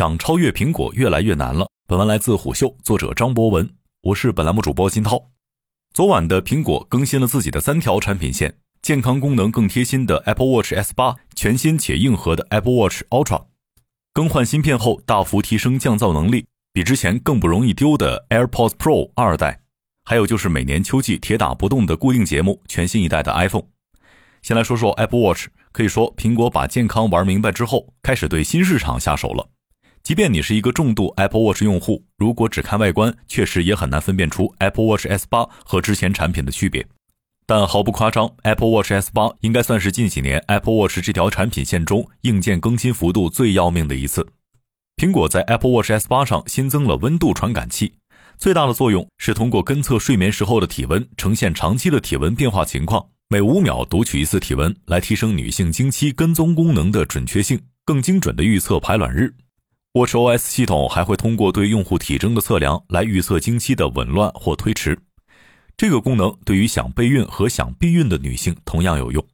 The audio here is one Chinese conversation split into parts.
想超越苹果越来越难了。本文来自虎嗅，作者张博文，我是本栏目主播金涛。昨晚的苹果更新了自己的三条产品线，健康功能更贴心的 Apple Watch S 八，全新且硬核的 Apple Watch Ultra，更换芯片后大幅提升降噪能力，比之前更不容易丢的 AirPods Pro 二代，还有就是每年秋季铁打不动的固定节目，全新一代的 iPhone。先来说说 Apple Watch，可以说苹果把健康玩明白之后，开始对新市场下手了。即便你是一个重度 Apple Watch 用户，如果只看外观，确实也很难分辨出 Apple Watch S 八和之前产品的区别。但毫不夸张，Apple Watch S 八应该算是近几年 Apple Watch 这条产品线中硬件更新幅度最要命的一次。苹果在 Apple Watch S 八上新增了温度传感器，最大的作用是通过跟测睡眠时候的体温，呈现长期的体温变化情况。每五秒读取一次体温，来提升女性经期跟踪功能的准确性，更精准的预测排卵日。WatchOS 系统还会通过对用户体征的测量来预测经期的紊乱或推迟。这个功能对于想备孕和想避孕的女性同样有用。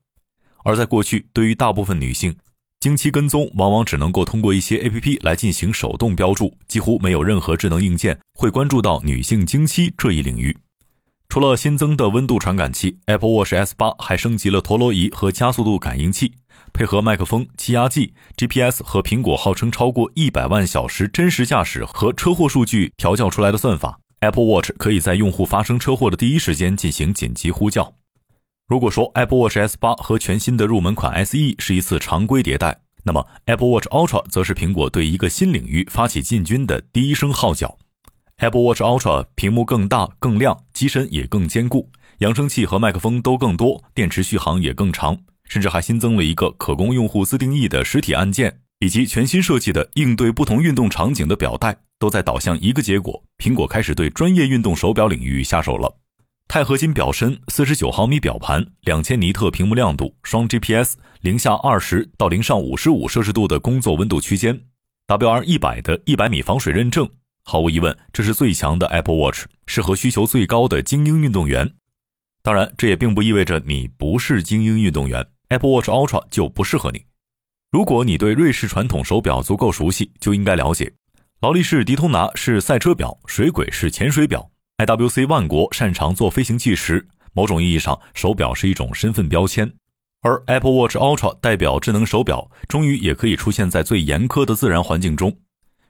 而在过去，对于大部分女性，经期跟踪往往只能够通过一些 APP 来进行手动标注，几乎没有任何智能硬件会关注到女性经期这一领域。除了新增的温度传感器，Apple Watch S 八还升级了陀螺仪和加速度感应器，配合麦克风、气压计、GPS 和苹果号称超过一百万小时真实驾驶和车祸数据调教出来的算法，Apple Watch 可以在用户发生车祸的第一时间进行紧急呼叫。如果说 Apple Watch S 八和全新的入门款 SE 是一次常规迭代，那么 Apple Watch Ultra 则是苹果对一个新领域发起进军的第一声号角。Apple Watch Ultra 屏幕更大、更亮，机身也更坚固，扬声器和麦克风都更多，电池续航也更长，甚至还新增了一个可供用户自定义的实体按键，以及全新设计的应对不同运动场景的表带，都在导向一个结果：苹果开始对专业运动手表领域下手了。钛合金表身，四十九毫米表盘，两千尼特屏幕亮度，双 GPS，零下二十到零上五十五摄氏度的工作温度区间，WR 一百的一百米防水认证。毫无疑问，这是最强的 Apple Watch，适合需求最高的精英运动员。当然，这也并不意味着你不是精英运动员，Apple Watch Ultra 就不适合你。如果你对瑞士传统手表足够熟悉，就应该了解，劳力士迪通拿是赛车表，水鬼是潜水表，IWC 万国擅长做飞行计时。某种意义上，手表是一种身份标签，而 Apple Watch Ultra 代表智能手表，终于也可以出现在最严苛的自然环境中。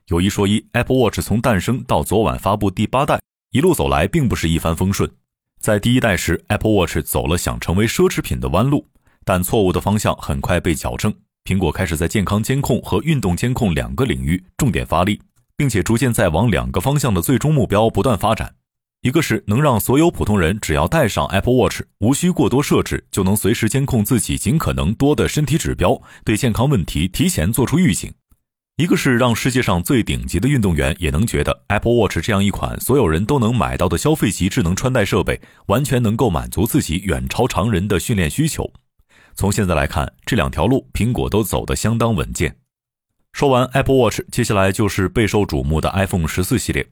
有一说一，Apple Watch 从诞生到昨晚发布第八代，一路走来并不是一帆风顺。在第一代时，Apple Watch 走了想成为奢侈品的弯路，但错误的方向很快被矫正。苹果开始在健康监控和运动监控两个领域重点发力，并且逐渐在往两个方向的最终目标不断发展。一个是能让所有普通人只要戴上 Apple Watch，无需过多设置，就能随时监控自己尽可能多的身体指标，对健康问题提前做出预警。一个是让世界上最顶级的运动员也能觉得 Apple Watch 这样一款所有人都能买到的消费级智能穿戴设备，完全能够满足自己远超常人的训练需求。从现在来看，这两条路苹果都走得相当稳健。说完 Apple Watch，接下来就是备受瞩目的 iPhone 十四系列。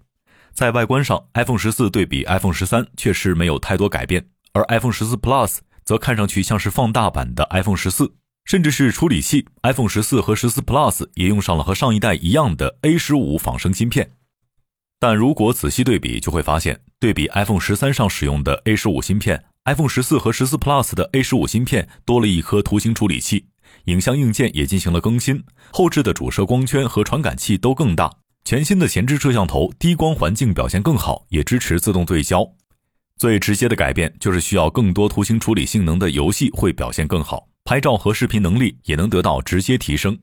在外观上，iPhone 十四对比 iPhone 十三确实没有太多改变，而 iPhone 十四 Plus 则看上去像是放大版的 iPhone 十四。甚至是处理器，iPhone 十四和十四 Plus 也用上了和上一代一样的 A 十五仿生芯片。但如果仔细对比，就会发现，对比 iPhone 十三上使用的 A 十五芯片，iPhone 十四和十四 Plus 的 A 十五芯片多了一颗图形处理器，影像硬件也进行了更新，后置的主摄光圈和传感器都更大，全新的前置摄像头低光环境表现更好，也支持自动对焦。最直接的改变就是需要更多图形处理性能的游戏会表现更好。拍照和视频能力也能得到直接提升，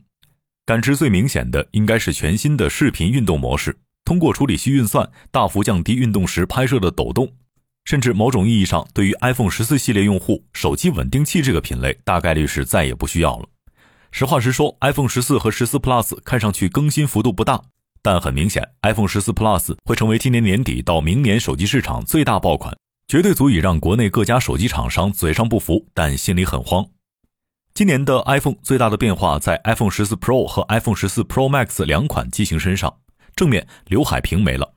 感知最明显的应该是全新的视频运动模式，通过处理器运算，大幅降低运动时拍摄的抖动，甚至某种意义上，对于 iPhone 十四系列用户，手机稳定器这个品类大概率是再也不需要了。实话实说，iPhone 十四和十四 Plus 看上去更新幅度不大，但很明显，iPhone 十四 Plus 会成为今年年底到明年手机市场最大爆款，绝对足以让国内各家手机厂商嘴上不服，但心里很慌。今年的 iPhone 最大的变化在 iPhone 十四 Pro 和 iPhone 十四 Pro Max 两款机型身上，正面刘海屏没了。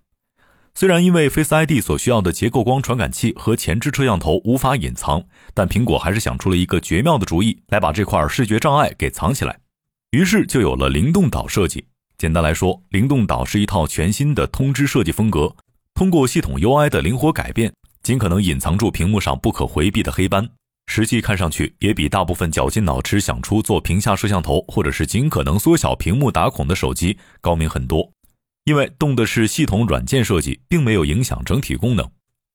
虽然因为 Face ID 所需要的结构光传感器和前置摄像头无法隐藏，但苹果还是想出了一个绝妙的主意来把这块视觉障碍给藏起来。于是就有了灵动岛设计，简单来说，灵动岛是一套全新的通知设计风格，通过系统 UI 的灵活改变，尽可能隐藏住屏幕上不可回避的黑斑。实际看上去也比大部分绞尽脑汁想出做屏下摄像头或者是尽可能缩小屏幕打孔的手机高明很多。因为动的是系统软件设计，并没有影响整体功能。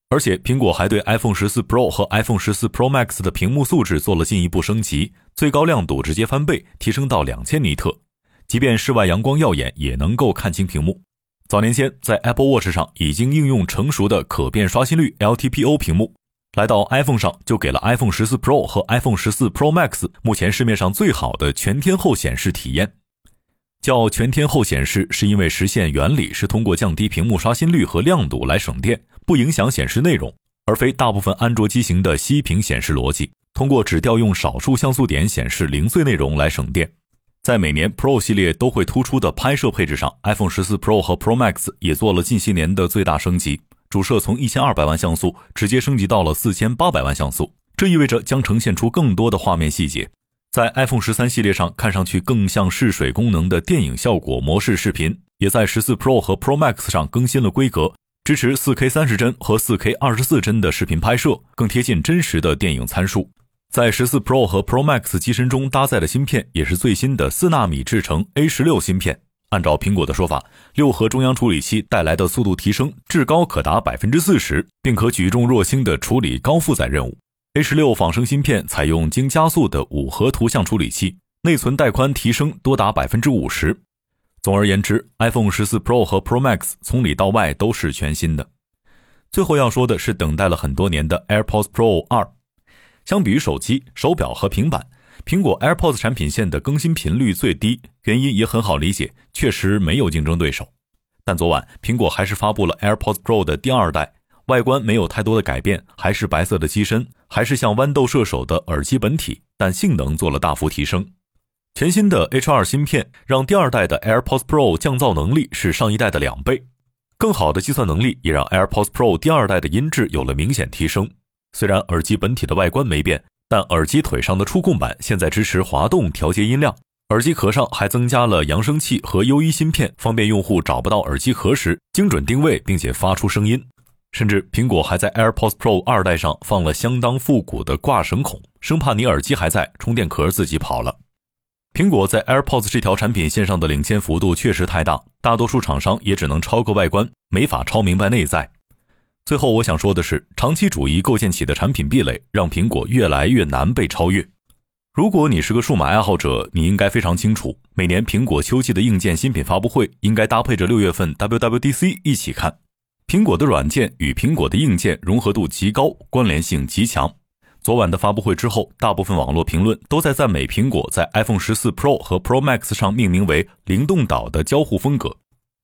而且苹果还对 iPhone 十四 Pro 和 iPhone 十四 Pro Max 的屏幕素质做了进一步升级，最高亮度直接翻倍，提升到两千尼特，即便室外阳光耀眼也能够看清屏幕。早年间在 Apple Watch 上已经应用成熟的可变刷新率 LTPO 屏幕。来到 iPhone 上，就给了 iPhone 十四 Pro 和 iPhone 十四 Pro Max 目前市面上最好的全天候显示体验。叫全天候显示，是因为实现原理是通过降低屏幕刷新率和亮度来省电，不影响显示内容，而非大部分安卓机型的熄屏显示逻辑，通过只调用少数像素点显示零碎内容来省电。在每年 Pro 系列都会突出的拍摄配置上，iPhone 十四 Pro 和 Pro Max 也做了近些年的最大升级。主摄从一千二百万像素直接升级到了四千八百万像素，这意味着将呈现出更多的画面细节。在 iPhone 十三系列上看上去更像试水功能的电影效果模式视频，也在十四 Pro 和 Pro Max 上更新了规格，支持四 K 三十帧和四 K 二十四帧的视频拍摄，更贴近真实的电影参数。在十四 Pro 和 Pro Max 机身中搭载的芯片也是最新的四纳米制成 A 十六芯片。按照苹果的说法，六核中央处理器带来的速度提升至高可达百分之四十，并可举重若轻地处理高负载任务。A 十六仿生芯片采用经加速的五核图像处理器，内存带宽提升多达百分之五十。总而言之，iPhone 十四 Pro 和 Pro Max 从里到外都是全新的。最后要说的是，等待了很多年的 AirPods Pro 二，相比于手机、手表和平板。苹果 AirPods 产品线的更新频率最低，原因也很好理解，确实没有竞争对手。但昨晚苹果还是发布了 AirPods Pro 的第二代，外观没有太多的改变，还是白色的机身，还是像豌豆射手的耳机本体，但性能做了大幅提升。全新的 H2 芯片让第二代的 AirPods Pro 降噪能力是上一代的两倍，更好的计算能力也让 AirPods Pro 第二代的音质有了明显提升。虽然耳机本体的外观没变。但耳机腿上的触控板现在支持滑动调节音量，耳机壳上还增加了扬声器和 U1 芯片，方便用户找不到耳机壳时精准定位并且发出声音。甚至苹果还在 AirPods Pro 二代上放了相当复古的挂绳孔，生怕你耳机还在，充电壳自己跑了。苹果在 AirPods 这条产品线上的领先幅度确实太大，大多数厂商也只能抄个外观，没法抄明白内在。最后，我想说的是，长期主义构建起的产品壁垒，让苹果越来越难被超越。如果你是个数码爱好者，你应该非常清楚，每年苹果秋季的硬件新品发布会应该搭配着六月份 WWDC 一起看。苹果的软件与苹果的硬件融合度极高，关联性极强。昨晚的发布会之后，大部分网络评论都在赞美苹果在 iPhone 十四 Pro 和 Pro Max 上命名为“灵动岛”的交互风格。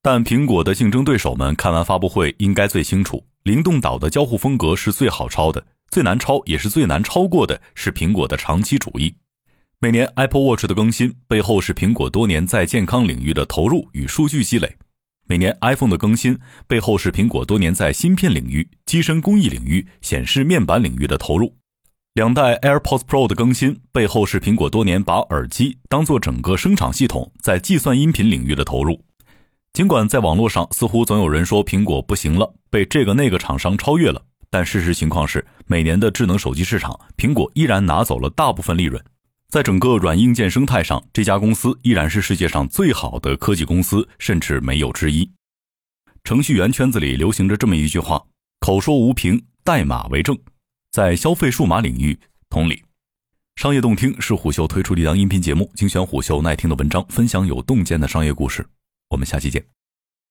但苹果的竞争对手们看完发布会，应该最清楚。灵动岛的交互风格是最好抄的，最难抄也是最难超过的是苹果的长期主义。每年 Apple Watch 的更新背后是苹果多年在健康领域的投入与数据积累；每年 iPhone 的更新背后是苹果多年在芯片领域、机身工艺领域、显示面板领域的投入。两代 AirPods Pro 的更新背后是苹果多年把耳机当做整个声场系统，在计算音频领域的投入。尽管在网络上似乎总有人说苹果不行了，被这个那个厂商超越了，但事实情况是，每年的智能手机市场，苹果依然拿走了大部分利润。在整个软硬件生态上，这家公司依然是世界上最好的科技公司，甚至没有之一。程序员圈子里流行着这么一句话：“口说无凭，代码为证。”在消费数码领域，同理。商业洞听是虎嗅推出的一档音频节目，精选虎嗅耐听的文章，分享有洞见的商业故事。我们下期见。